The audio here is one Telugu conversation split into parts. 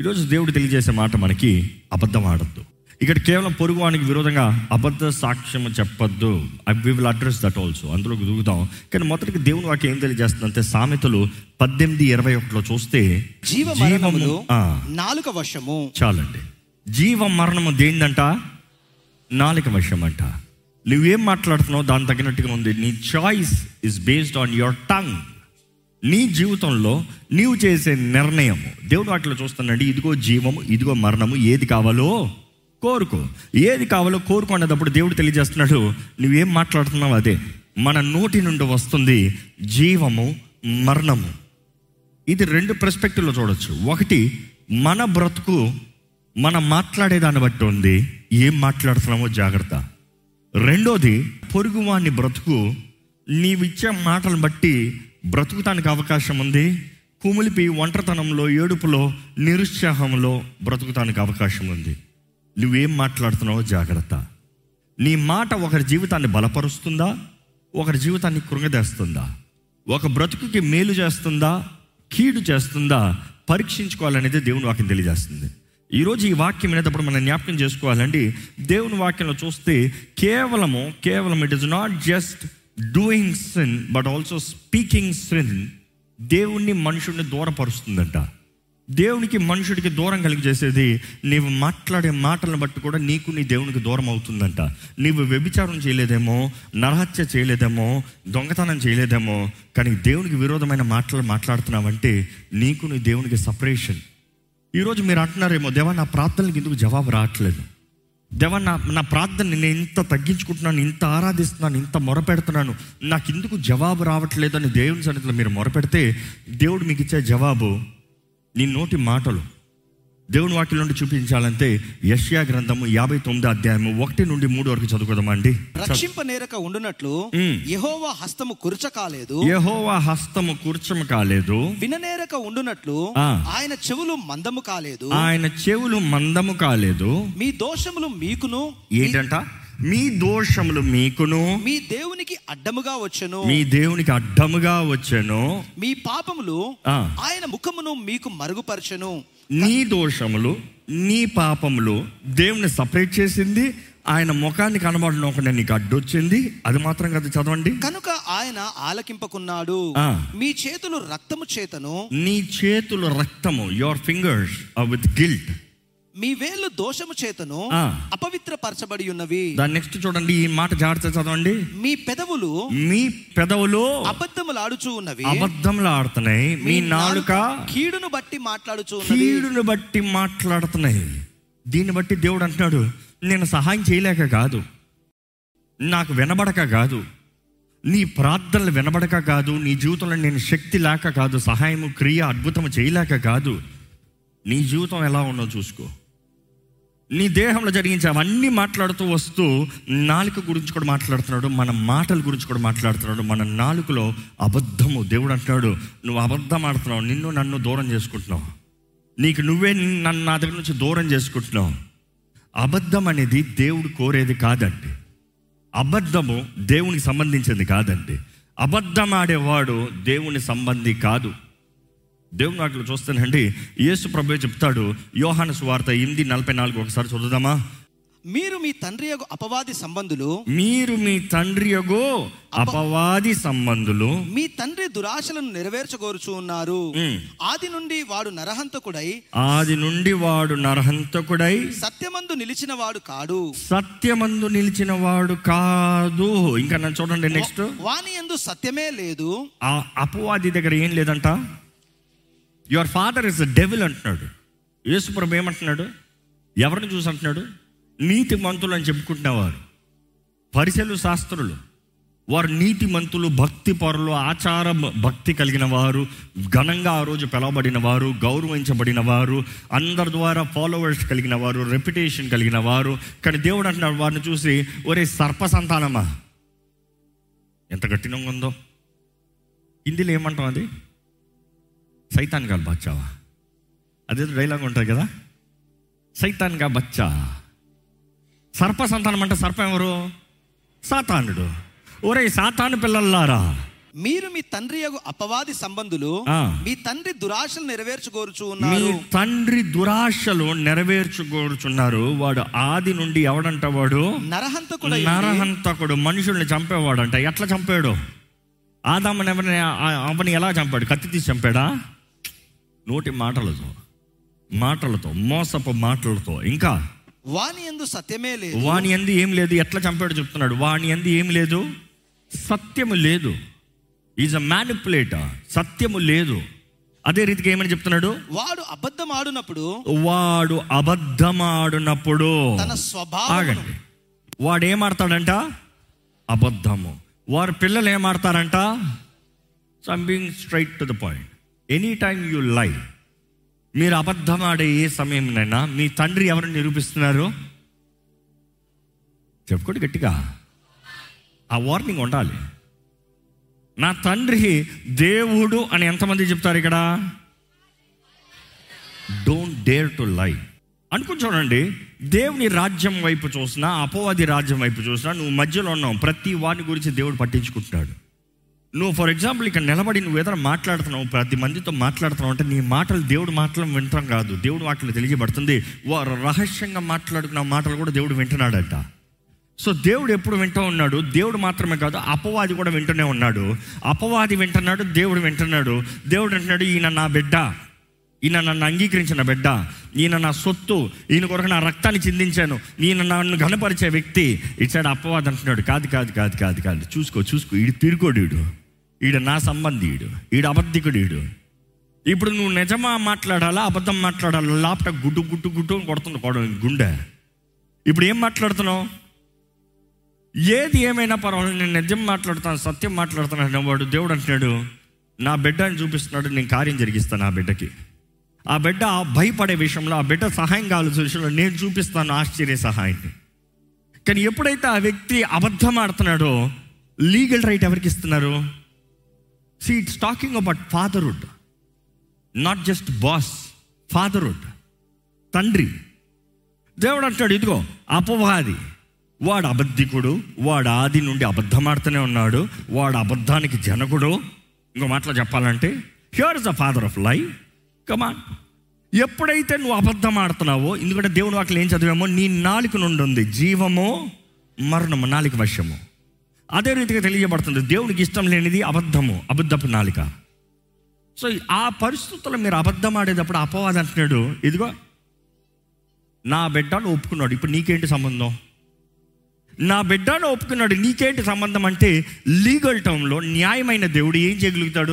ఈరోజు దేవుడు తెలియజేసే మాట మనకి అబద్ధం ఆడద్దు. ఇక్కడ కేవలం పొరుగువానికి విరోధంగా అబద్ధ సాక్ష్యం చెప్పొద్దు. I we will address that also అందులో దిగుతాం కానీ మొదటికి దేవుని వాక్యం ఏం తెలియజేస్తుందంటే సామెతలు పద్దెనిమిది ఇరవై ఒకటిలో చూస్తే జీవ మరణములు నాలుక వశము. చాలండి. జీవ మరణము దేందంట నాలుక వశం అంట నువ్వేం మాట్లాడుతున్నావు దాని తగినట్టుగా ఉంది. నీ choice is based on your tongue నీ జీవితంలో నీవు చేసే నిర్ణయం దేవుడు వాటిలో చూస్తున్నాడు ఇదిగో జీవము ఇదిగో మరణము ఏది కావాలో కోరుకో. ఏది కావాలో కోరుకునేటప్పుడు దేవుడు తెలియజేస్తున్నాడు నువ్వేం మాట్లాడుతున్నావు అదే. మన నోటి నుండి వస్తుంది జీవము మరణము. ఇది రెండు పర్స్పెక్టివ్లో చూడొచ్చు. ఒకటి మన బ్రతుకు మనం మాట్లాడేదాన్ని బట్టి ఉంది. ఏం మాట్లాడుతున్నామో జాగ్రత్త. రెండోది పొరుగువాని బ్రతుకు నీవిచ్చే మాటలను బట్టి బ్రతుకుతానికి అవకాశం ఉంది. కుమిలిపి ఒంటరితనంలో ఏడుపులో నిరుత్సాహంలో బ్రతుకుతానికి అవకాశం ఉంది. నువ్వేం మాట్లాడుతున్నావో జాగ్రత్త. నీ మాట ఒకరి జీవితాన్ని బలపరుస్తుందా? ఒకరి జీవితాన్ని కృంగదేస్తుందా? ఒక బ్రతుకుకి మేలు చేస్తుందా? కీడు చేస్తుందా? పరీక్షించుకోవాలనేది దేవుని వాక్యం తెలియజేస్తుంది. ఈరోజు ఈ వాక్యం వినేటప్పుడు మనం జ్ఞాపకం చేసుకోవాలండి. దేవుని వాక్యంలో చూస్తే కేవలము కేవలం it is not just doing sin but also speaking sin దేవుణ్ణి మనుషుడిని దూరపరుస్తుందంట. దేవునికి మనుషుడికి దూరం కలిగజేసేది నీవు మాట్లాడే మాటలను బట్టి కూడా నీకు నీ దేవునికి దూరం అవుతుందంట. నీవు వ్యభిచారం చేయలేదేమో నరహత్య చేయలేదేమో దొంగతనం చేయలేదేమో కానీ దేవునికి విరోధమైన మాటలు మాట్లాడుతున్నావంటే నీకు నీ దేవునికి సపరేషన్ ఈరోజు మీరు అంటున్నారేమో దేవా నా ప్రార్థనలకు ఎందుకు జవాబు రావట్లేదు? దేవా నా నా ప్రార్థన నేను ఇంత తగ్గించుకుంటున్నాను ఇంత ఆరాధిస్తున్నాను ఇంత మొరపెడుతున్నాను. నాకు ఎందుకు జవాబు రావట్లేదు అని దేవుని సన్నిధిలో మీరు మొరపెడితే దేవుడు మీకు ఇచ్చే జవాబు నీ నోటి మాటలు. దేవుని వాక్యం నుండి చూపించాలంటే యష్యా గ్రంథము యాభై తొమ్మిది అధ్యాయము ఒకటి నుండి మూడు వరకు చదువుకుందామండి. రక్షింప నేరక ఉండునట్లు. యెహోవా హస్తము కురచ కాలేదు. యెహోవా హస్తము కూర్చము కాలేదు. విననేరక ఉండునట్లు. ఆయన చెవులు మందము కాలేదు. ఆయన చెవులు మందము కాలేదు. మీ దోషములు మీకును. ఏంటంట? మీ దోషములు మీకును. మీ దేవునికి అడ్డముగా వచ్చెను. మీ దేవునికి అడ్డముగా వచ్చాను. మీ పాపములు. ఆయన ముఖమును మీకు మరుగుపరచెను. నీ దోషములు నీ పాపములు దేవుని సపరేట్ చేసింది. ఆయన ముఖాన్ని కనబడనకుండా నీకు అడ్డొచ్చింది. అది మాత్రం కదా చదవండి. కనుక ఆయన ఆలకింపకున్నాడు. మీ చేతులు రక్తము చేతను. నీ చేతులు రక్తము యువర్ ఫింగర్స్ విత్ గిల్ట్ మీ వేళ్ళు దోషము చేతను. అపవిత్రపరచబడి ఉన్నవి. దాని నెక్స్ట్ చూడండి ఈ మాట జాగ్రత్త చదవండి. మీ పెదవులు మీ పెదవులు అబద్ధములు ఆడుచూ ఉన్నవి. అబద్ధంలో ఆడుతున్నాయి మీ నాలుక కీడును బట్టి మాట్లాడుచూ కీడును బట్టి మాట్లాడుతున్నాయి. దీన్ని బట్టి దేవుడు అంటున్నాడు నేను సహాయం చేయలేక కాదు. నాకు వినబడక కాదు. నీ ప్రార్థనలు వినబడక కాదు. నీ జీవితంలో నేను శక్తి లేక కాదు. సహాయము క్రియ అద్భుతము చేయలేక కాదు. నీ జీవితం ఎలా ఉన్నో చూసుకో. నీ దేహంలో జరిగించే అవన్నీ మాట్లాడుతూ వస్తూ నాలుక గురించి కూడా మాట్లాడుతున్నాడు మన మాటల గురించి కూడా మాట్లాడుతున్నాడు మన నాలుకలో అబద్ధము. దేవుడు అంటున్నాడు నువ్వు అబద్ధం ఆడుతున్నావు నిన్ను నన్ను దూరం చేసుకుంటున్నావు. నీకు నువ్వే నన్ను నా దగ్గర నుంచి దూరం చేసుకుంటున్నావు. అబద్ధం అనేది దేవుడు కోరేది కాదండి. అబద్ధము దేవునికి సంబంధించింది కాదండి. అబద్ధం ఆడేవాడు దేవుని సంబంధి కాదు. దేవుని వాటిలో చూస్తానండి. యేసు ప్రభు చెప్తాడు యోహాను సువార్త ఎనిమిది నలభై నాలుగు ఒకసారి చదువుదామా? మీరు మీ తండ్రి యొక్క అపవాది సంబంధులు? మీరు మీ తండ్రి యొగో అపవాది సంబంధులు. మీ తండ్రి దురాశలను నెరవేర్చగోరుచు ఉన్నారు. ఆది నుండి వాడు నరహంతకుడై ఆది నుండి వాడు నరహంతకుడై సత్యమందు నిలిచిన వాడు కాడు. సత్యమందు నిలిచిన వాడు కాదు. ఇంకా నన్ను చూడండి నెక్స్ట్. వాని ఎందు సత్యమే లేదు. ఆ అపవాది దగ్గర ఏం లేదంట? Your father is the devil అంటున్నాడు. యేసుప్రభు ఏమంటున్నాడు? ఎవరిని చూసి అంటున్నాడు? నీతి మంతులు అని చెప్పుకుంటున్నవారు. పరిశలు శాస్త్రులు. వారు నీతి మంతులు భక్తి పరులు ఆచార భ- భక్తి కలిగిన వారు ఘనంగా ఆ రోజు పిలవబడిన వారు గౌరవించబడిన వారు అందరి ద్వారా ఫాలోవర్స్ కలిగిన వారు రెప్యుటేషన్ కలిగిన వారు కానీ దేవుడు అంటున్నాడు వారిని చూసి ఒరే సర్ప సంతానమా ఎంత కఠినంగా ఉందో హిందీలో ఏమంటాం అది? సైతాన్గా బచ్చావా? అదే డైలాగ్ ఉంటుంది కదా? సైతాన్గా బచ్చా. సర్ప సంతానం అంటే సర్పం ఎవరు? సాతానుడు. ఒరే సాతాను పిల్లల్లారా. మీరు మీ తండ్రి అపవాది సంబంధులు. మీ తండ్రి దురాశలు నెరవేర్చుకోరుచు ఉన్నారు. తండ్రి దురాశలు నెరవేర్చుకోరుచున్నారు. వాడు ఆది నుండి ఎవడంట వాడు? నరహంతకుడై నరహంతకుడు. మనుషుల్ని చంపేవాడంట. ఎట్లా చంపాడు? ఆదామని ఎవరిని అవని ఎలా చంపాడు? కత్తి తీసి చంపాడా? నోటి మాటలతో మాటలతో మోసపు మాటలతో ఇంకా వాని ఎందు సత్యమే లేదు. వాని ఎందు ఏం లేదు ఎట్లా చంపాడు చెప్తున్నాడు? వాని ఎందు ఏం లేదు? సత్యము లేదు. ఈజ్ అ మ్యానిపులేటర్ సత్యము లేదు. అదే రీతికి ఏమని చెప్తున్నాడు? వాడు అబద్ధం ఆడునప్పుడు వాడు అబద్ధమాడునప్పుడు. తన స్వభావం ఆగండి. వాడు ఏమాడతాడంట అబద్ధము. వారి పిల్లలు ఏమాడతారంట? Something straight to the point any time you lie మీరు అబద్ధం ఆడే ఏ సమయంనైనా మీ తండ్రి ఎవరిని నిరూపిస్తున్నారు? చెప్పుకోండి గట్టిగా. ఆ వార్నింగ్ ఉండాలి. నా తండ్రి దేవుడు అని ఎంతమంది చెప్తారు ఇక్కడ? డోంట్ డేర్ టు లై అనుకుని చూడండి దేవుని రాజ్యం వైపు చూసినా అపవాది రాజ్యం వైపు చూసినా నువ్వు మధ్యలో ఉన్నావు. ప్రతి వాని గురించి దేవుడు పట్టించుకుంటున్నాడు. నువ్వు ఫర్ ఎగ్జాంపుల్ ఇక్కడ నిలబడి నువ్వు ఏదైనా మాట్లాడుతున్నావు ప్రతి మందితో మాట్లాడుతున్నావు అంటే నీ మాటలు దేవుడు మాటలు వింటాం కాదు. దేవుడు మాటలు తెలియబడుతుంది వారు రహస్యంగా మాట్లాడుకున్న మాటలు కూడా దేవుడు వింటున్నాడట. సో దేవుడు ఎప్పుడు వింటూ ఉన్నాడు? దేవుడు మాత్రమే కాదు అపవాది కూడా వింటూనే ఉన్నాడు. అపవాది వింటున్నాడు దేవుడు వింటున్నాడు. దేవుడు అంటున్నాడు ఈయన నా బిడ్డ. ఈయన నన్ను అంగీకరించిన బిడ్డ. ఈయన నా సొత్తు. ఈయన కొరకు నా రక్తాన్ని చిందించాను. ఈయన నన్ను ఘనపరిచే వ్యక్తి. ఇచ్చాడు అపవాది అంటున్నాడు కాదు కాదు కాదు కాదు కాదు. చూసుకో చూసుకో. ఈడు తిరుకోడు ఈడు ఈడ నా సంబంధి ఈడు ఈడు అబద్ధికుడు ఈడు ఇప్పుడు నువ్వు నిజమా మాట్లాడాలా అబద్ధం మాట్లాడాలా? లాప్టాప్ గుడ్డు గుడ్డు గుడ్డు కొడుతుంది కొడ గుండె. ఇప్పుడు ఏం మాట్లాడుతున్నావు? ఏది ఏమైనా పర్వాలేదు నేను నిజం మాట్లాడుతాను సత్యం మాట్లాడుతాను వాడు దేవుడు అంటున్నాడు నా బిడ్డని చూపిస్తున్నాడు నేను కార్యం జరిగిస్తాను ఆ బిడ్డకి. ఆ బిడ్డ భయపడే విషయంలో ఆ బిడ్డ సహాయం కావాల్సిన విషయంలో నేను చూపిస్తాను ఆశ్చర్య సహాయాన్ని. కానీ ఎప్పుడైతే ఆ వ్యక్తి అబద్ధం ఆడుతున్నాడో లీగల్ రైట్ ఎవరికి ఇస్తున్నారు? See it's talking about fatherhood not just boss fatherhood తండ్రి. దేవుడు అంటాడు ఇదిగో అపవాది వాడు అబద్ధికుడు వాడు ఆది నుండి అబద్ధమాడుతూనే ఉన్నాడు వాడు అబద్ధానికి జనకుడు. ఇంకో మాటలో చెప్పాలంటే here is the father of life come on ఎప్పుడైతే నువ్వు అబద్ధం ఆడుతున్నావో ఎందుకంటే దేవుడు వాటిలో ఏం చదివామో నీ నాలుక నుండి ఉంది జీవము మరణము నాలుక వశము. అదే రీతిగా తెలియబడుతుంది దేవునికి ఇష్టం లేనిది అబద్ధము అబద్ధపు నాలిక. సో ఆ పరిస్థితుల్లో మీరు అబద్ధం ఆడేటప్పుడు అపవాదం అంటున్నాడు. ఇదిగో నా బిడ్డను ఒప్పుకున్నాడు. ఇప్పుడు నీకేంటి సంబంధం? నా బిడ్డను ఒప్పుకున్నాడు. నీకేంటి సంబంధం అంటే లీగల్ టర్మ్లో న్యాయమైన దేవుడు ఏం చేయగలుగుతాడు?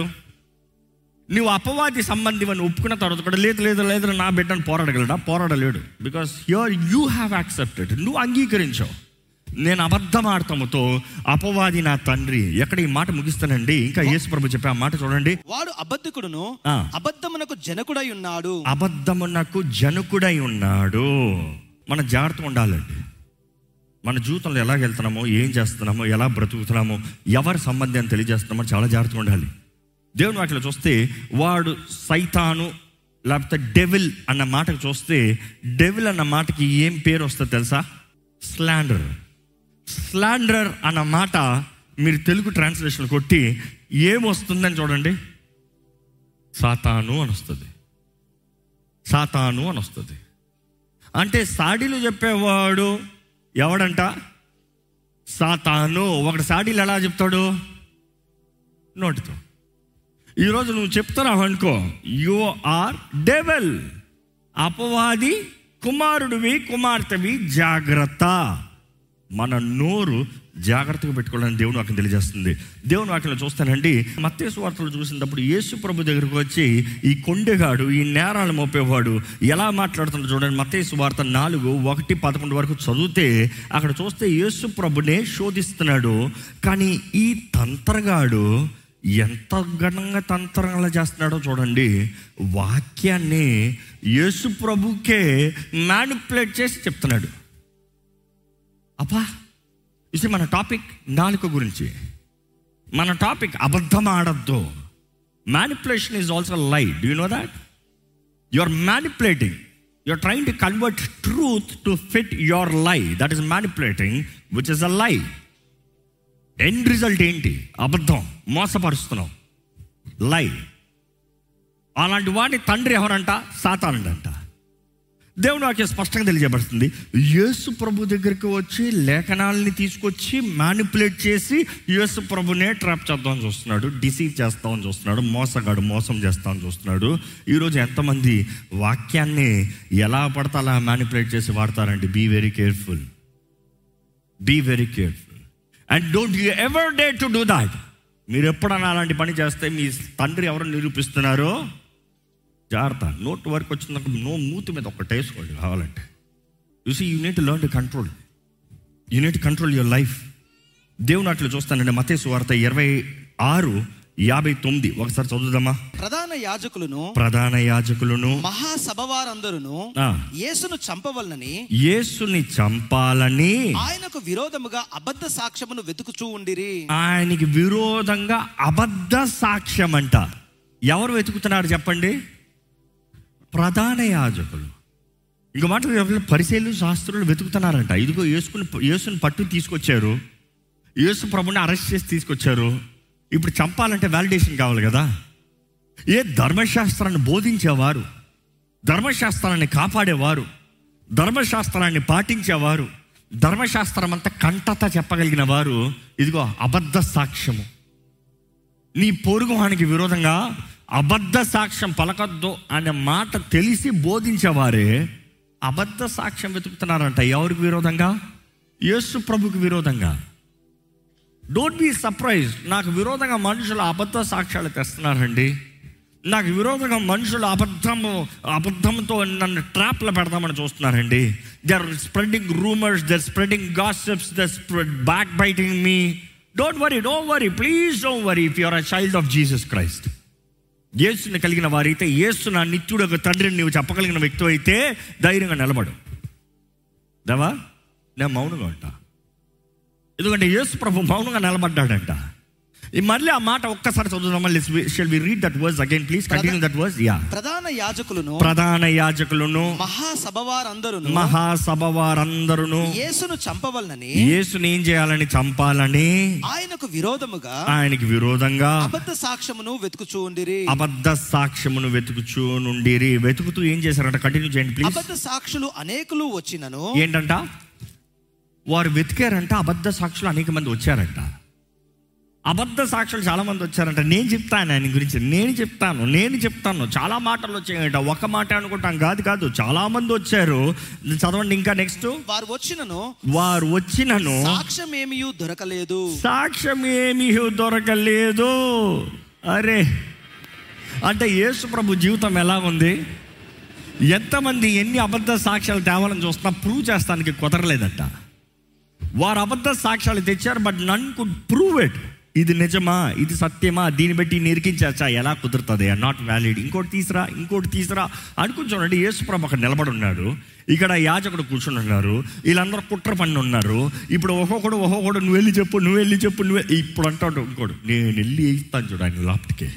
నువ్వు అపవాది సంబంధం అని ఒప్పుకున్న తర్వాత కూడా లేదు లేదు లేదు నా బిడ్డను పోరాడగలడా? పోరాడలేడు. Because your you have accepted నువ్వు అంగీకరించావు. నేను అబద్ధం ఆడతాముతో అపవాది నా తండ్రి. ఎక్కడ ఈ మాట ముగిస్తానండి? ఇంకా యేసు ప్రభు చెప్పే ఆ మాట చూడండి. వాడు అబద్ధికుడును. అబద్ధమునకు జనకుడై ఉన్నాడు. అబద్ధమునకు జనకుడై ఉన్నాడు. మన జాగ్రత్తగా ఉండాలండి. మన జీవితంలో ఎలా వెళ్తున్నామో ఏం చేస్తున్నామో ఎలా బ్రతుకుతున్నామో ఎవరి సంబంధం అని తెలియజేస్తున్నామో చాలా జాగ్రత్తగా ఉండాలి. దేవుని వాటిలో చూస్తే వాడు సైతాను లేకపోతే డెవిల్ అన్న మాటకు చూస్తే డెవిల్ అన్న మాటకి ఏం పేరు వస్తుంది తెలుసా? స్లాండర్. స్లాండర్ అన్న మాట మీరు తెలుగు ట్రాన్స్లేషన్ కొట్టి ఏమొస్తుందని చూడండి. సాతాను అని వస్తుంది. సాతాను అని వస్తుంది. అంటే సాడీలు చెప్పేవాడు ఎవడంట? సాతాను. ఒకటి సాడీలు ఎలా చెప్తాడు? నోటితో. ఈరోజు నువ్వు చెప్తున్నావు అనుకో. యు ఆర్ డెవెల్ అపవాది కుమారుడివి కుమార్తెవి జాగ్రత్త. మన నోరు జాగ్రత్తగా పెట్టుకోవాలని దేవుని వాక్యం తెలియజేస్తుంది. దేవుని వాక్యంలో చూస్తానండి మత్తేసు వార్తలు చూసినప్పుడు యేసు ప్రభు దగ్గరకు వచ్చి ఈ కొండెగాడు ఈ నేరాలు మోపేవాడు ఎలా మాట్లాడుతున్నాడు చూడండి. మత్తేసు వార్త నాలుగు ఒకటి పదకొండు వరకు చదివితే అక్కడ చూస్తే యేసు ప్రభునే శోధిస్తున్నాడు. కానీ ఈ తంత్రగాడు ఎంత ఘనంగా తంత్రంగా చేస్తున్నాడో చూడండి. వాక్యాన్ని యేసు ప్రభుకే మ్యానిపులేట్ చేసి చెప్తున్నాడు. అబ్బా ఇది మన టాపిక్ నాలుక గురించి. మన టాపిక్ అబద్ధం ఆడద్దు manipulation is also lie do no that you are manipulating you are trying to convert truth to fit your lie that is manipulating which is a lie end result ఏంటి? అబద్ధం. మోసపరుస్తున్నాం లై అలాంటి వాడిని తండ్రి ఎవరంట? సాతానుడంట. దేవుడు నాకు స్పష్టంగా తెలియజేయబడుతుంది. యేసు ప్రభు దగ్గరికి వచ్చి లేఖనాలని తీసుకొచ్చి మ్యానిపులేట్ చేసి యేసు ప్రభునే ట్రాప్ చేద్దామని చూస్తున్నాడు డిసీవ్ చేస్తామని చూస్తున్నాడు మోసగాడు మోసం చేస్తామని చూస్తున్నాడు. ఈరోజు ఎంతమంది వాక్యాన్ని ఎలా పడతా అలా మ్యానిపులేట్ చేసి వాడతారంటే be very careful be very careful and don't you ever dare to do that మీరు ఎప్పుడన్నా అలాంటి పని చేస్తే మీ తండ్రి ఎవరు నిరూపిస్తున్నారో? జాగ్రత్త. నోట్ వరకు వచ్చినాక నో మూతి మీద ఒకటి వేసుకోండి కావాలంటే. చూసి you need learn to control you need control your life దేవుని అట్లు చూస్తానండి. మతేసు వార్త ఇరవై ఆరు యాభై తొమ్మిది. ఒకసారి చదువుదామా? ప్రధాన యాజకులను ప్రధాన యాజకులను. మహాసభ వారందరూ. యేసును చంపవలనని యేసుని చంపాలని ఆయనకు విరోధముగా అబద్ధ సాక్ష్యమును వెతుకుచూ ఉండిరి. ఆయనకి విరోధంగా అబద్ధ సాక్ష్యం అంట ఎవరు వెతుకుతున్నారు చెప్పండి? ప్రధాన యాజకులు. ఇంక మాట పరిశీలు శాస్త్రులు వెతుకుతున్నారంట. ఇదిగో యేసుకుని యేసుని పట్టు తీసుకొచ్చారు. యేసు ప్రభుని అరెస్ట్ చేసి తీసుకొచ్చారు. ఇప్పుడు చంపాలంటే వ్యాలిడేషన్ కావాలి కదా. ఏ ధర్మశాస్త్రాన్ని బోధించేవారు? ధర్మశాస్త్రాన్ని కాపాడేవారు? ధర్మశాస్త్రాన్ని పాటించేవారు? ధర్మశాస్త్రం అంతా కంటత చెప్పగలిగిన వారు ఇదిగో అబద్ధ సాక్ష్యము. నీ పొరుగుహానికి విరోధంగా అబద్ధ సాక్ష్యం పలకద్దు అనే మాట తెలిసి బోధించేవారే అబద్ధ సాక్ష్యం వెతుకుతున్నారంట. ఎవరికి విరోధంగా? యేసు ప్రభుకి విరోధంగా. డోంట్ బీ సర్ప్రైజ్ నాకు విరోధంగా మనుషులు అబద్ధ సాక్ష్యాలు తెస్తున్నారండి. నాకు విరోధంగా మనుషులు అబద్ధము అబద్ధంతో నన్ను ట్రాప్లో పెడదామని చూస్తున్నారండి. They are spreading rumours they spreading gossips they spread backbiting me don't worry don't worry please don't worry if your a child of Jesus Christ యేసుని కలిగిన వారైతే యేసు నా నిత్యుడు ఒక తండ్రిని నీవు చెప్పగలిగిన వ్యక్తి అయితే ధైర్యంగా నిలబడు. దేవా నేను మౌనంగా ఉంటా. ఎందుకంటే యేసు ప్రభు మౌనంగా నిలబడ్డాడంట. మళ్ళీ ఆ మాట ఒక్కసారి చదువుదామా shall we read that verse again please continue that verse yeah ప్రధాన యాజకులను ప్రధాన యాజకులను మహాసభ వారందరూ మహాసభ వారందరును యేసును చంపవలనని యేసుని ఏం చేయాలని చంపాలని ఆయనకు విరోధముగా ఆయనకి విరోధంగా అబద్ధ సాక్ష్యమును వెతుకుచూ ఉండిరి. అబద్ధ సాక్ష్యమును వెతుకుచూ నుండిరి. వెతుకుతూ ఏం చేశారంట? కంటిన్యూ చేయండి ప్లీజ్ అబద్ధ సాక్షులు అనేకులు వచ్చినను. ఏంటంట? వారు వెతికారంట అబద్ధ సాక్షులు అనేక మంది వచ్చారంట. అబద్ధ సాక్షులు చాలా మంది వచ్చారంట. నేను చెప్తాను ఆయన గురించి. నేను చెప్తాను. నేను చెప్తాను. చాలా మాటలు వచ్చాయంట. ఒక మాట అనుకుంటాం. కాదు కాదు. చాలా మంది వచ్చారు. చదవండి ఇంకా నెక్స్ట్ వారు వచ్చినను. వారు వచ్చినను. సాక్ష్యం ఏమీ దొరకలేదు. సాక్ష్యం ఏమీ దొరకలేదు. అరే. అంటే యేసు ప్రభు జీవితం ఎలా ఉంది? ఎంతమంది ఎన్ని అబద్ధ సాక్ష్యాలు తేవాలని చూస్తున్నా ప్రూవ్ చేస్తానికి కుదరలేదట. వారు అబద్ధ సాక్ష్యాలు తెచ్చారు but none could prove it ఇది నిజమా? ఇది సత్యమా? దీన్ని బట్టి నిరికించచ్చా ఎలా కుదురుతుంది? నాట్ వ్యాలిడ్ ఇంకోటి తీసురా ఇంకోటి తీసురా అనుకుని చూడండి యేసుప్రభు అక్కడ నిలబడి ఉన్నాడు. ఇక్కడ యాజకుడు కూర్చుని ఉన్నారు. వీళ్ళందరూ కుట్ర పని ఉన్నారు. ఇప్పుడు ఒక్కొక్కడు ఒక్కొక్కడు నువ్వు వెళ్ళి చెప్పు నువ్వు వెళ్ళి చెప్పు నువ్వు ఇప్పుడు అంటాడు ఇంకోడు నేను వెళ్ళి ఇస్తాను చూడు ఆయన లాప్ట్కి.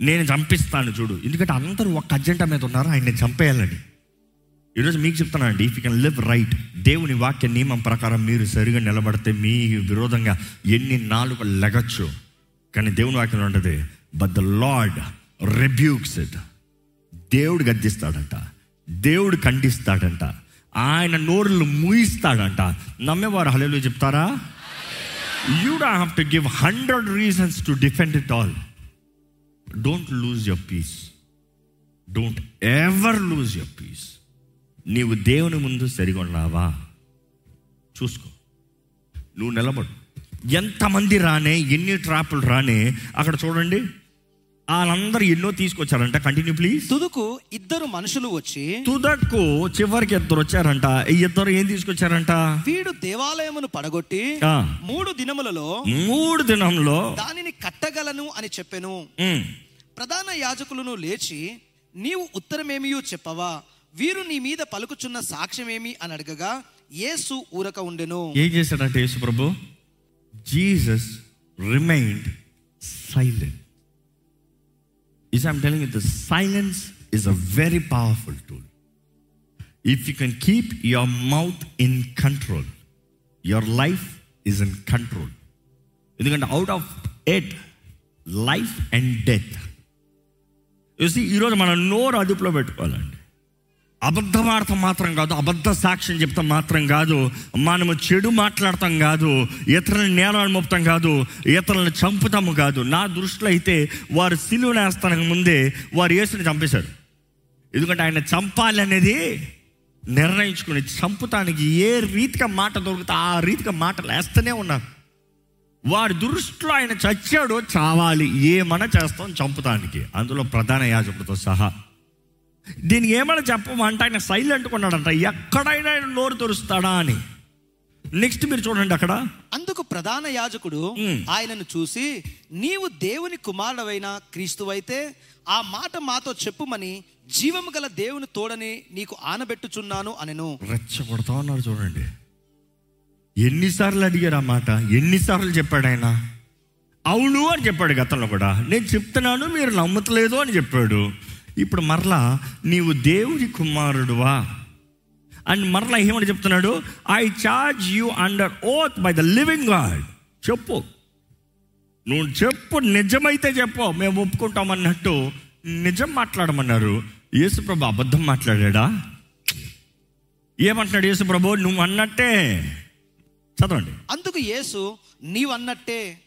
నేను చంపిస్తాను చూడు. ఎందుకంటే అందరూ ఒక అజెండా మీద ఉన్నారు. ఆయన్ని చంపేయాలని. ఈరోజు మీకు చెప్తానండి if you can live right దేవుని వాక్య నియమం ప్రకారం మీరు సరిగా నిలబడితే మీ విరోధంగా ఎన్ని నాలుగు లెగచ్చు. కానీ దేవుని వాక్యం ఉంటుంది but the Lord rebukes it దేవుడు గద్దిస్తాడంట. దేవుడు ఖండిస్తాడంట. ఆయన నోరులు మూయిస్తాడంట. నమ్మేవారు హలేలు చెప్తారా? You do have to give hundred reasons to defend it all don't lose your peace don't ever lose your peace నీవు దేవుని ముందు సరిగా ఉన్నావా చూసుకో. నువ్వు నిలబడు. ఎంతమంది రానే ఎన్ని ట్రాపులు రానే అక్కడ చూడండి. వాళ్ళందరూ ఎన్నో తీసుకొచ్చారంట. Continue please. తుదుకు ఇద్దరు మనుషులు వచ్చి తుదకు చివరికి ఇద్దరు వచ్చారంట. ఈ ఇద్దరు ఏం తీసుకొచ్చారంట? వీడు దేవాలయమును పడగొట్టి మూడు దినములలో మూడు దినంలో దానిని కట్టగలను అని చెప్పెను. ప్రధాన యాజకులను లేచి నీవు ఉత్తరమేమియో చెప్పవా? వీరు నీ మీద పలుకుచున్న సాక్ష్యమేమి అని అడగగా యేసు ఊరక ఉండెను. ఏం చేశాడంటే యేసు ప్రభు? Jesus remained silent. Is I'm telling the silence is a very powerful tool if you can keep your mouth in control your life is in control ఎందుకంటే out of at life and death చూసి ఈరోజు మన నోరు అదుపులో పెట్టుకోవాలండి. అబద్ధ ఆడటం మాత్రం కాదు అబద్ధ సాక్ష్యం చెప్తాం మాత్రం కాదు మనము చెడు మాట్లాడటం కాదు ఇతరులను నేరాలు మోపుతాం కాదు ఇతరులను చంపుతాము కాదు. నా దృష్టిలో అయితే వారు సిలువను వేస్తానికి ముందే వారు యేసుని చంపేశారు. ఎందుకంటే ఆయన చంపాలి అనేది నిర్ణయించుకుని చంపుతానికి ఏ రీతిగా మాట దొరుకుతా ఆ రీతిగా మాటలు వేస్తూనే ఉన్నారు. వారి దృష్టిలో ఆయన చచ్చాడు చావాలి ఏమన్నా చేస్తాం చంపుతానికి. అందులో ప్రధాన యాజకుడితో సహా దీనికి ఏమైనా చెప్పమంటే ఆయన సైలెంట్ కొన్నాడంట ఎక్కడైనా ఆయన నోరు తెరుస్తాడా అని. నెక్స్ట్ మీరు చూడండి అక్కడ. అందుకు ప్రధాన యాజకుడు. ఆయనను చూసి నీవు దేవుని కుమారుడవైన క్రీస్తువైతే ఆ మాట మాతో చెప్పుమని జీవము గల దేవుని తోడని నీకు ఆనబెట్టుచున్నాను అనెను. రెచ్చగొడతా ఉన్నారు చూడండి. ఎన్నిసార్లు అడిగారు ఆ మాట? ఎన్నిసార్లు చెప్పాడు ఆయన? అవును అని చెప్పాడు గతంలో కూడా. నేను చెప్తున్నాను మీరు నమ్మట్లేదు అని చెప్పాడు. ఇప్పుడు మరలా నీవు దేవుడి కుమారుడువా? అండ్ మరలా ఏమని చెప్తున్నాడు? I charge you under oath by the living God చెప్పు. నువ్వు చెప్పు నిజమైతే చెప్పు. మేము ఒప్పుకుంటామన్నట్టు నిజం మాట్లాడమన్నారు. యేసుప్రభు అబద్ధం మాట్లాడా ఏమంటున్నాడు యేసుప్రభు? నువ్వు అన్నట్టే చదవండి. అందుకు యేసు నీవన్నట్టే.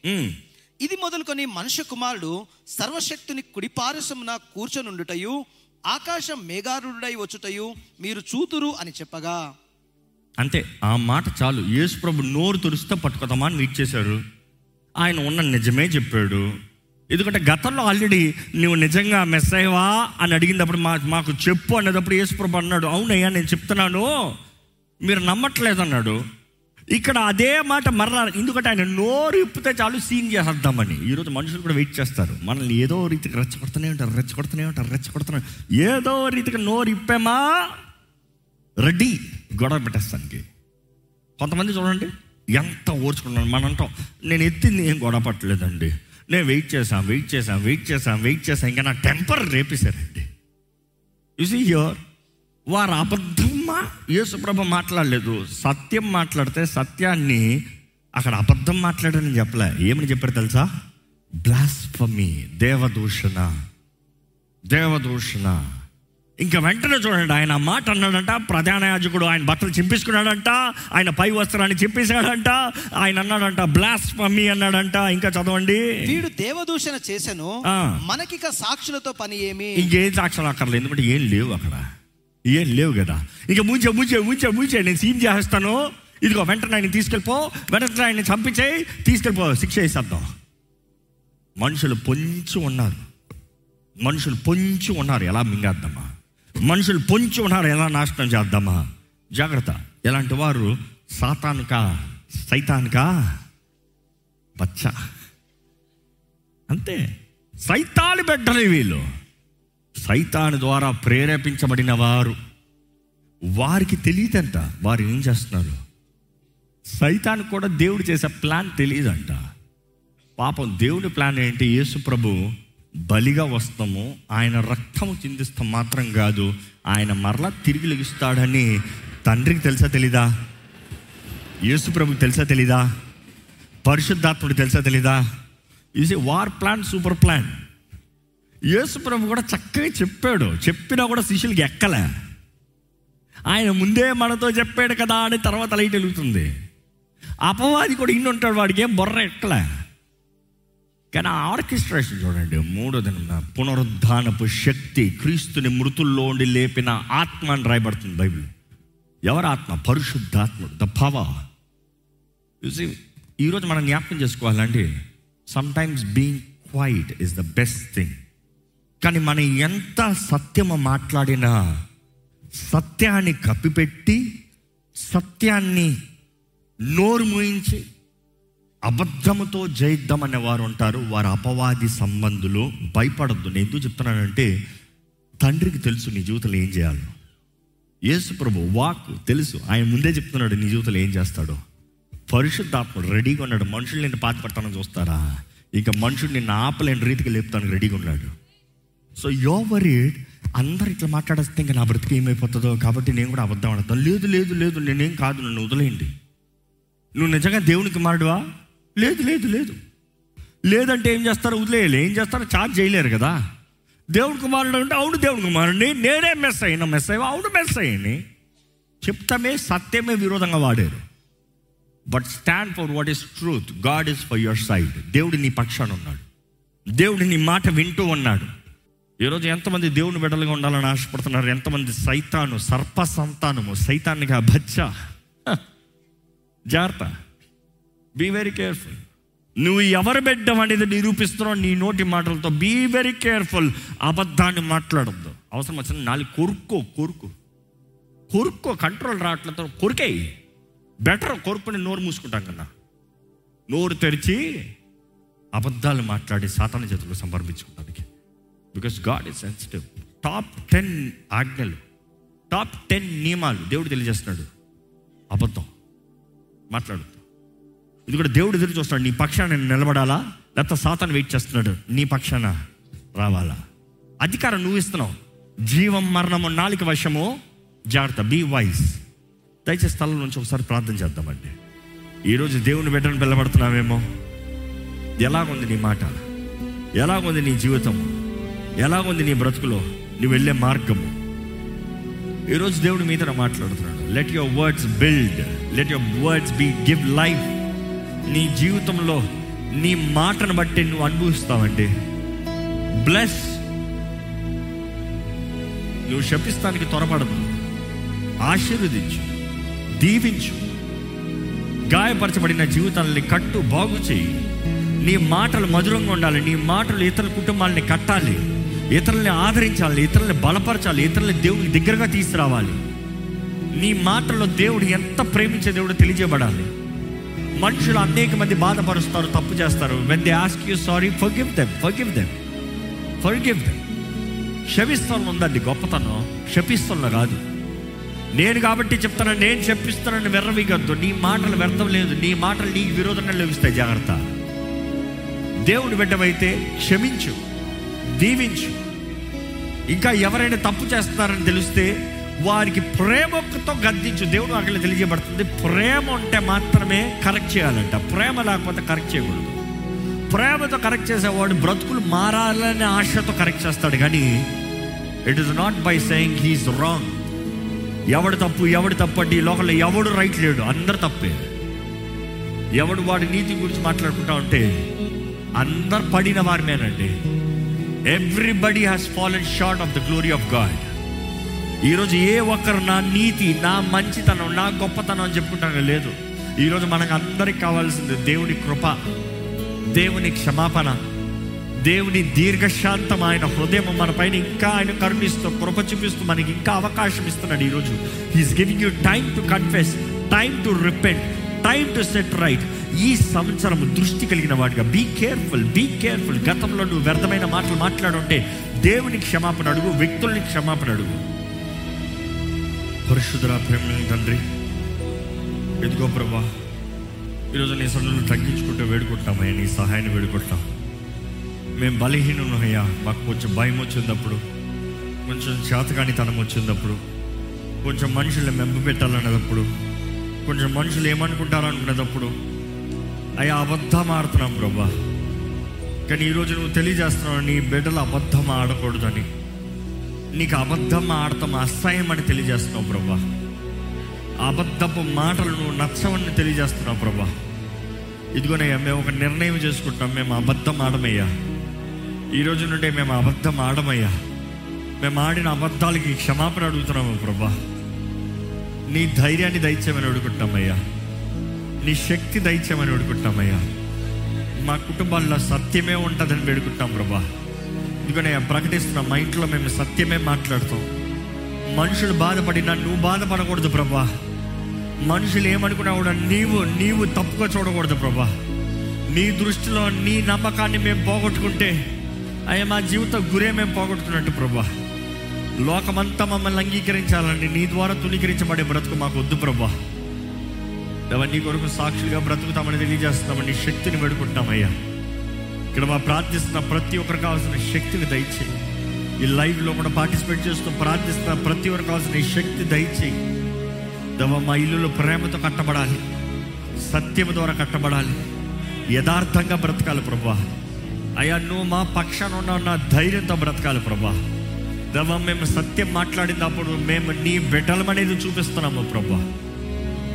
ఇది మొదలుకొని మనుష్య కుమారుడు సర్వశక్తుని కుడిపారసమున కూర్చొనుండుటయు ఆకాశం మేఘారుడై వచ్చుటయు మీరు చూతురు అని చెప్పగా. అంతే ఆ మాట చాలు. యేసుప్రభు నోరు తురిస్తే పట్టుకోదామా అని వెయిట్ చేశారు ఆయన ఉన్న నిజమే చెప్పాడు. ఎందుకంటే గతంలో ఆల్రెడీ నువ్వు నిజంగా మెస్ అయ్యవా అని అడిగినప్పుడు మా మాకు చెప్పు అనేటప్పుడు యేసుప్రభు అన్నాడు. అవునయ్యా నేను చెప్తున్నాను. మీరు నమ్మట్లేదు అన్నాడు ఇక్కడ అదే మాట మరలా ఎందుకంటే ఆయన నోరు ఇప్పితే చాలు సీన్ చేసేద్దామని. ఈరోజు మనుషులు కూడా వెయిట్ చేస్తారు. మనల్ని ఏదో రీతికి రెచ్చగొడుతూనే ఉంటారు రెచ్చగొడుతూనే ఉంటారు రెచ్చగొడుతూనే ఏదో రీతికి నోరు ఇప్పామా? రెడీ. గొడవ పెట్టేస్తానికి. కొంతమంది చూడండి ఎంత ఓర్చుకున్నాను మనం అంటాం నేను ఎత్తింది ఏం గొడవ పట్టలేదండి. నేను వెయిట్ చేశాను వెయిట్ చేశాను వెయిట్ చేశాం వెయిట్ చేశాం. ఇంకా నా టెంపర్ రేపేశారండి. సీ హియర్ వారు అబద్ధమా యేసుప్రభ మాట్లాడలేదు. సత్యం మాట్లాడితే సత్యాన్ని అక్కడ అబద్ధం మాట్లాడని చెప్పలే. ఏమని చెప్పారు తెలుసా? బ్లాస్ఫమీ దేవదూషణ దేవదూషణ. ఇంకా వెంటనే చూడండి ఆయన మాట అన్నాడంట ప్రధాన యాజకుడు ఆయన బట్టలు చింపేసుకున్నాడంట ఆయన పై వస్త్రాన్ని చింపేశాడంట ఆయన అన్నాడంట బ్లాస్ఫమీ అన్నాడంట. ఇంకా చదవండి. వీడు దేవదూషణ చేసెను ఆ. మనకిక సాక్షులతో పని ఏమి? ఇంకేం సాక్ష్యాలు అక్కర్లేదు ఎందుకంటే ఏం లేవు అక్కడ. ఏం లేవు కదా. ఇక ముంచే ముంచే ముంచే ముంచే నేను సీన్ చేస్తాను. ఇదిగో వెంటనే ఆయన తీసుకెళ్ళిపో. వెంటనే ఆయన చంపించేయి. తీసుకెళ్ళిపో. శిక్ష వేసేద్దాం. మనుషులు పొంచి ఉన్నారు. మనుషులు పొంచి ఉన్నారు. ఎలా మింగేద్దామా మనుషులు పొంచి ఉన్నారు. ఎలా నాశనం చేద్దామా? జాగ్రత్త. ఎలాంటి వారు? సాతానిక? సైతానుకా? బచ్చ. అంతే. సైతాలు పెట్టలే వీళ్ళు. సైతాను ద్వారా ప్రేరేపించబడిన వారు వారికి తెలియదంట వారు ఏం చేస్తున్నారు? సైతాను కూడా దేవుడు చేసే ప్లాన్ తెలియదంట. పాపం దేవుడి ప్లాన్ ఏంటి? యేసు ప్రభు బలిగా వస్తాము ఆయన రక్తము చిందిస్తాం మాత్రం కాదు ఆయన మరలా తిరిగి లెగిస్తాడని తండ్రికి తెలుసా తెలీదా? యేసు ప్రభుకి తెలుసా తెలీదా? పరిశుద్ధాత్ముడు తెలుసా తెలీదా? Is war plan super plan యేసు ప్రభు కూడా చక్కగా చెప్పాడు. చెప్పినా కూడా శిష్యులకి ఎక్కలే. ఆయన ముందే మనతో చెప్పాడు కదా అని తర్వాత లైట్ వెలుగుతుంది. అపవాది కూడా ఇన్ని ఉంటాడు వాడికి ఏం బొర్ర ఎక్కలే. కానీ ఆ ఆర్కెస్ట్రేషన్ చూడండి మూడో దిన పునరుద్ధానపు శక్తి క్రీస్తుని మృతుల్లో ఉండి లేపిన ఆత్మ అని రాయబడుతుంది బైబిల్. ఎవరు ఆత్మ? పరిశుద్ధాత్ముడు ద పవర్. చూసి ఈరోజు మనం జ్ఞాపకం చేసుకోవాలండి sometimes being quiet is the best thing కానీ మనం ఎంత సత్యము మాట్లాడినా సత్యాన్ని కప్పిపెట్టి సత్యాన్ని నోరు మూయించి అబద్ధముతో జయిద్దామనే వారు ఉంటారు. వారు అపవాది సంబంధులు భయపడద్దు. నేను ఎందుకు చెప్తున్నానంటే తండ్రికి తెలుసు నీ జీవితంలో ఏం చేయాలో. యేసు ప్రభు వాక్ తెలుసు. ఆయన ముందే చెప్తున్నాడు నీ జీవితంలో ఏం చేస్తాడో. పరిశుద్ధాత్ముడు రెడీగా ఉన్నాడు. మనుషులు నేను పాత పడతానని చూస్తారా? ఇంకా మనుషుడు నిన్ను ఆపలేని రీతికి లేపుతాను రెడీగా ఉన్నాడు. సో యో వరీడ్ అందరు ఇట్లా మాట్లాడేస్తే ఇంకా నా బ్రతికి ఏమైపోతుందో కాబట్టి నేను కూడా అబద్ధం ఆడతాను. లేదు లేదు లేదు నేనేం కాదు నన్ను వదిలేయండి. నువ్వు నిజంగా దేవునికి మారడువా లేదు లేదు లేదు. లేదంటే ఏం చేస్తారు? వదిలేయాలి. ఏం చేస్తారు? చార్జ్ చేయలేరు కదా. దేవుడి కుమారుడు అంటే అవును దేవుడి కుమారుడిని నేనే మెస్ అయినా మెస్ అయ్యా అవును మెస్ అయ్యని. చెప్తామే సత్యమే విరోధంగా వాడారు. But stand for what is truth God is for your side దేవుడు నీ పక్షాన ఉన్నాడు. దేవుడు నీ మాట వింటూ ఉన్నాడు. ఈరోజు ఎంతమంది దేవుని బిడ్డలుగా ఉండాలని ఆశపడుతున్నారు? ఎంతమంది సైతాను సర్ప సంతానము సైతాన్నిగా భచ్చ జాగ్రత్త. బీ వెరీ కేర్ఫుల్ నువ్వు ఎవరు బిడ్డం అనేది నిరూపిస్తున్నావు? నీ నోటి మాటలతో. బీ వెరీ కేర్ఫుల్ అబద్ధాన్ని మాట్లాడద్దు. అవసరం వచ్చిన నాలుగు కొరుక్కో కొరుకు. కొరుక్కో కంట్రోల్ రావట్లతో కొరికేయి బెటర్ కొరుకుని నోరు మూసుకుంటాం కన్నా. నోరు తెరిచి అబద్ధాలు మాట్లాడి సాతాన చేతులు సంపర్పించుకుంటానికి because God is sensitive top ten ఆజ్ఞలు టాప్ టెన్ నియమాలు దేవుడు తెలియజేస్తున్నాడు. అబద్ధం. మాట్లాడుతూ ఇది కూడా దేవుడు ఎదురు చూస్తున్నాడు. నీ పక్షాన నేను నిలబడాలా? లేకపోతే సాతాను వెయిట్ చేస్తున్నాడు. నీ పక్షాన రావాలా? అధికారం నువ్వు ఇస్తున్నావు. జీవం మరణము నాలుగు వశము. జాగ్రత్త. బీ వైస్ దయచేసి స్థలం నుంచి ఒకసారి ప్రార్థన చేద్దామండి. ఈరోజు దేవుని బిడ్డను పిల్లబడుతున్నావేమో ఎలాగుంది నీ మాట? ఎలాగుంది నీ జీవితం? ఎలా ఉంది నీ బ్రతుకులో? నువ్వు వెళ్ళే మార్గము. ఈరోజు దేవుడి మీద మాట్లాడుతున్నాడు. Let your words build let your words be give life నీ జీవితంలో నీ మాటను బట్టి నువ్వు అనుభవిస్తావండి బ్లెస్ నువ్వు శపిస్తానికి త్వరపడదు ఆశీర్వదించు. దీవించు. గాయపరచబడిన జీవితాలని కట్టు బాగు చేయి. నీ మాటలు మధురంగా ఉండాలి. నీ మాటలు ఇతర కుటుంబాలని కట్టాలి. ఇతరుల్ని ఆదరించాలి ఇతరుల్ని బలపరచాలి ఇతరుల్ని దేవుడికి దగ్గరగా తీసుకురావాలి. నీ మాటల్లో దేవుడు ఎంత ప్రేమించే దేవుడు తెలియజేయబడాలి. మనుషులు అనేక మంది బాధపరుస్తారు తప్పు చేస్తారు. When they ask you sorry forgive them forgive them forgive them క్షమిస్తాను ఉందండి గొప్పతనం. క్షపిస్తున్న కాదు నేను కాబట్టి చెప్తాను నేను చెప్పిస్తానని వెర్రవిగద్దు నీ మాటలు వ్యర్థం లేదు. నీ మాటలు నీకు విరోధంగా లభిస్తాయి జాగ్రత్త. దేవుని బిడ్డమైతే క్షమించు. దీవించు. ఇంకా ఎవరైనా తప్పు చేస్తున్నారని తెలిస్తే వారికి ప్రేమతో గద్దించు. దేవుడు అక్కడ తెలియజేయబడుతుంది. ప్రేమ ఉంటే మాత్రమే కరెక్ట్ చేయాలంట. ప్రేమ లేకపోతే కరెక్ట్ చేయకూడదు. ప్రేమతో కరెక్ట్ చేసేవాడు బ్రతుకులు మారాలనే ఆశతో కరెక్ట్ చేస్తాడు. కానీ it is not by saying he's wrong ఎవడు తప్పు ఎవడు తప్పు అంటే ఈ లోకంలో ఎవడు రైట్ లేడు. అందరు తప్పే. ఎవడు వాడి నీతి గురించి మాట్లాడుకుంటా ఉంటే అందరు పడిన వారిమేనండి everybody has fallen short of the glory of God ఈరోజు ఏ ఒక్కరు నా నీతి నా మంచితనం నా గొప్పతనం అని చెప్పుకుంటాను లేదు. ఈరోజు మనకు అందరికి కావాల్సింది దేవుని కృప దేవుని క్షమాపణ దేవుని దీర్ఘశాంతం ఆయన హృదయం మన పైన ఇంకా ఆయన కరుణిస్తూ కృప చూపిస్తూ మనకి ఇంకా అవకాశం ఇస్తున్నాడు ఈరోజు. He's giving you time to confess time to repent time to set right ఈ సంవత్సరం దృష్టి కలిగిన వాడిగా. బీ కేర్ఫుల్ బీ కేర్ఫుల్ గతంలో నువ్వు వ్యర్థమైన మాటలు మాట్లాడుంటే దేవుని క్షమాపణ అడుగు వ్యక్తుల్ని క్షమాపణ అడుగు. పరిశుద్ధరా ప్రేమ తండ్రి ఎదుగో ప్రభా ఈరోజు నీ సన్నులు తగ్గించుకుంటూ వేడుకుంటామయ్యా నీ సహాయాన్ని వేడుకుంటాం. మేము బలహీనమయ్యా మాకు కొంచెం భయం వచ్చినప్పుడు కొంచెం చేతకానితనం వచ్చినప్పుడు కొంచెం మనుషుల్ని మెంప పెట్టాలనేటప్పుడు కొంచెం మనుషులు ఏమనుకుంటారు అనుకునేటప్పుడు అయ్యా అబద్ధం ఆడుతున్నాం ప్రభా. కానీ ఈరోజు నువ్వు తెలియజేస్తున్నావు నీ బిడ్డలు అబద్ధం ఆడకూడదని నీకు అబద్ధం ఆడతాం అసహ్యం అని తెలియజేస్తున్నావు ప్రభా. అబద్ధపు మాటలు నువ్వు నచ్చవని తెలియజేస్తున్నావు ప్రభా. ఇదిగోనయ్యా మేము ఒక నిర్ణయం చేసుకుంటాం మేము అబద్ధం ఆడమయ్యా. ఈ రోజు నుండి మేము అబద్ధం ఆడమయ్యా. మేము ఆడిన అబద్ధాలకి క్షమాపణ అడుగుతున్నాము ప్రభా. నీ ధైర్యాన్ని దయచేయమని అడుగుతున్నామయ్యా. నీ శక్తి దయచేయమని వేడుకుంటామయ్యా మా కుటుంబాల్లో సత్యమే ఉంటుందని వేడుకుంటాం ప్రభా. ఇదిగోనే ప్రకటిస్తున్నాం మా ఇంట్లో మేము సత్యమే మాట్లాడుతాం. మనుషులు బాధపడినా నువ్వు బాధపడకూడదు ప్రభా. మనుషులు ఏమనుకున్నా కూడా నీవు నీవు తప్పుగా చూడకూడదు ప్రభా. నీ దృష్టిలో నీ నమ్మకాన్ని మేము పోగొట్టుకుంటే అయ్యా మా జీవిత గురే మేము పోగొట్టుకున్నట్టు ప్రభా. లోకమంతా మమ్మల్ని అంగీకరించాలండి. నీ ద్వారా తునీకరించబడే బ్రతుకు మాకు వద్దు ప్రభా. దేవా, నీ కొరకు సాక్షులుగా బ్రతుకుతామని తెలియజేస్తున్నామని శక్తిని పెడుకుంటామయ్యా ఇక్కడ మా ప్రార్థిస్తున్న ప్రతి ఒక్కరు కావాల్సిన శక్తిని దయచేయి. ఈ లైవ్లో కూడా పార్టిసిపేట్ చేస్తూ ప్రార్థిస్తున్న ప్రతి ఒక్కరికి కావాల్సిన శక్తి దయచేయి. దవ మా ఇల్లులో ప్రేమతో కట్టబడాలి. సత్యం ద్వారా కట్టబడాలి. యథార్థంగా బ్రతకాలి ప్రభా అయ్యా నువ్వు మా పక్షాన ఉన్న నా ధైర్యంతో బ్రతకాలి ప్రభా దవ మేము సత్యం మాట్లాడినప్పుడు మేము నీ బిడ్డలమనేది చూపిస్తున్నాము ప్రభా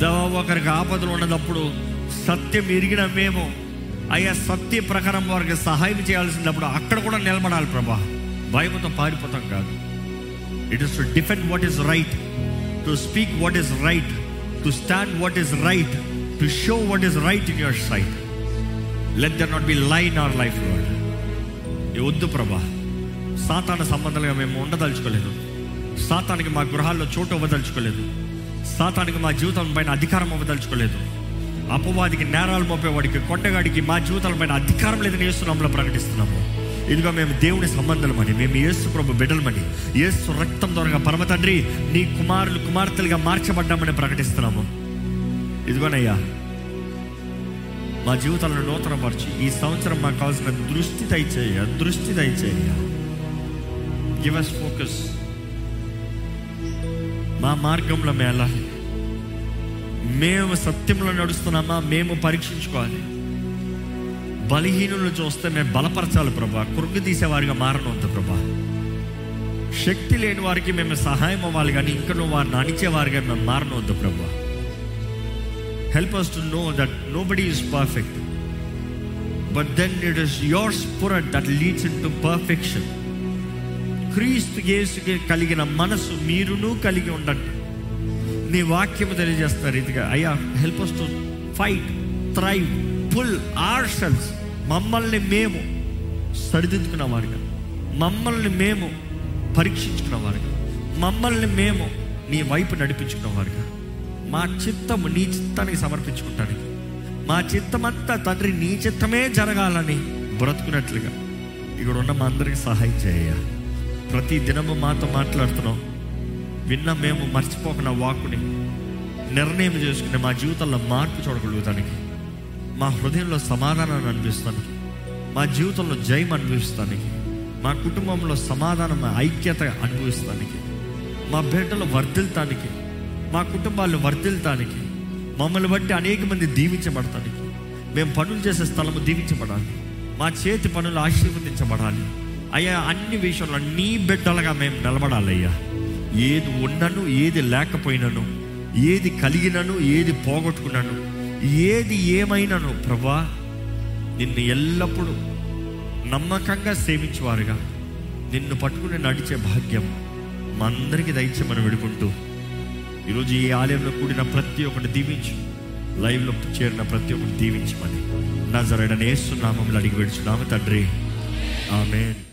దేవా ఒకరికి ఆపదలు ఉన్నదప్పుడు సత్యం ఎరిగిన మేము అయ్యా సత్య ప్రకారం వారికి సహాయం చేయాల్సినప్పుడు అక్కడ కూడా నిలబడాలి ప్రభా. భయముతో పారిపోతాం కాదు. It is to defend what is right to speak what is right to stand what is right to show what is right in your sight let there not be line our life Lord వద్దు ప్రభా. సాతాన సంబంధాలుగా మేము ఉండదలుచుకోలేదు. సాతానికి మా గృహాల్లో చోటు ఇవ్వదలుచుకోలేదు. సాతానికి మా జీవితం పైన అధికారం అవ్వదలుచుకోలేదు అపవాదికి నేరాలు మోపేవాడికి కొండగాడికి మా జీవితాల పైన అధికారం లేదని యేసునామలో ప్రకటిస్తున్నాము. ఇదిగో మేము దేవుని సంబంధమని మేము యేసు ప్రభు బిడ్డలమని యేసు రక్తం ద్వారా పరమ తండ్రి నీ కుమారులు కుమార్తెలుగా మార్చబడ్డామని ప్రకటిస్తున్నాము. ఇదిగోనయ్యా మా జీవితాలను నూతనపరచి. ఈ సంవత్సరం మాకు కావాల్సిన దృష్టి దయచేయ దృష్టి దయచేయ. గివ్ అస్ ఫోకస్ మా మార్గంలో మేళ మేము సత్యంలో నడుస్తున్నామా? మేము పరీక్షించుకోవాలి. బలహీనులను చూస్తే మేము బలపరచాలి ప్రభా. కురుగు తీసేవారిగా మారనవద్దు ప్రభా. శక్తి లేని వారికి మేము సహాయం అవ్వాలి కానీ ఇంకా నువ్వు వారిని అణిచేవారిగా మేము మారనవద్దు ప్రభా. Help us to know that nobody is perfect but then it is your spirit that leads into perfection క్రీస్తు యేసుకి కలిగిన మనసు మీరును కలిగి ఉండండి. నీ వాక్యం తెలియజేస్తారు ఇదిగా అయ్యా help us to fight thrive full ourselves మమ్మల్ని మేము సరిదిద్దుకున్న వారుగా మమ్మల్ని మేము పరీక్షించుకున్న వారుగా మమ్మల్ని మేము నీ వైపు నడిపించుకున్న వారుగా. మా చిత్తము నీ చిత్తానికి సమర్పించుకుంటానికి. మా చిత్తమంతా తండ్రి నీ చిత్తమే జరగాలని బ్రతుకున్నట్లుగా. ఇక్కడ ఉన్న మా అందరికి సహాయం చేయాలి ప్రతి దినము మాతో మాట్లాడుతున్నాం. విన్న మేము మర్చిపోకుండా వాక్కుని నిర్ణయం చేసుకుని మా జీవితంలో మార్పు చూడగలుగుతానికి మా హృదయంలో సమాధానాన్ని అనిపిస్తానికి మా జీవితంలో జయం అనిపిస్తానికి మా కుటుంబంలో సమాధానం ఐక్యత అనుభవిస్తానికి మా బిడ్డలు వర్ధిల్తానికి మా కుటుంబాలు వర్ధిల్తానికి మమ్మల్ని బట్టి అనేక మంది దీవించబడతానికి మేము పనులు చేసే స్థలము దీవించబడాలి మా చేతి పనులు ఆశీర్వదించబడాలి. అయ్యా అన్ని విషయంలో నీ బిడ్డలుగా మేము నిలబడాలి అయ్యా ఏది ఉన్నను ఏది లేకపోయినను ఏది కలిగినను ఏది పోగొట్టుకున్నాను ఏది ఏమైనాను ప్రభా నిన్ను ఎల్లప్పుడూ నమ్మకంగా సేవించేవారుగా. నిన్ను పట్టుకుని నడిచే భాగ్యం మా అందరికీ దయచేయమని విడుకుంటూ ఈరోజు ఈ ఆలయంలో కూడిన ప్రతి ఒక్కటి దీవించు. లైవ్లో చేరిన ప్రతి ఒక్కటి దీవించమని. నజరడనేస్తున్నామని అడిగి విడుచున్నాము తండ్రి. ఆమెన్.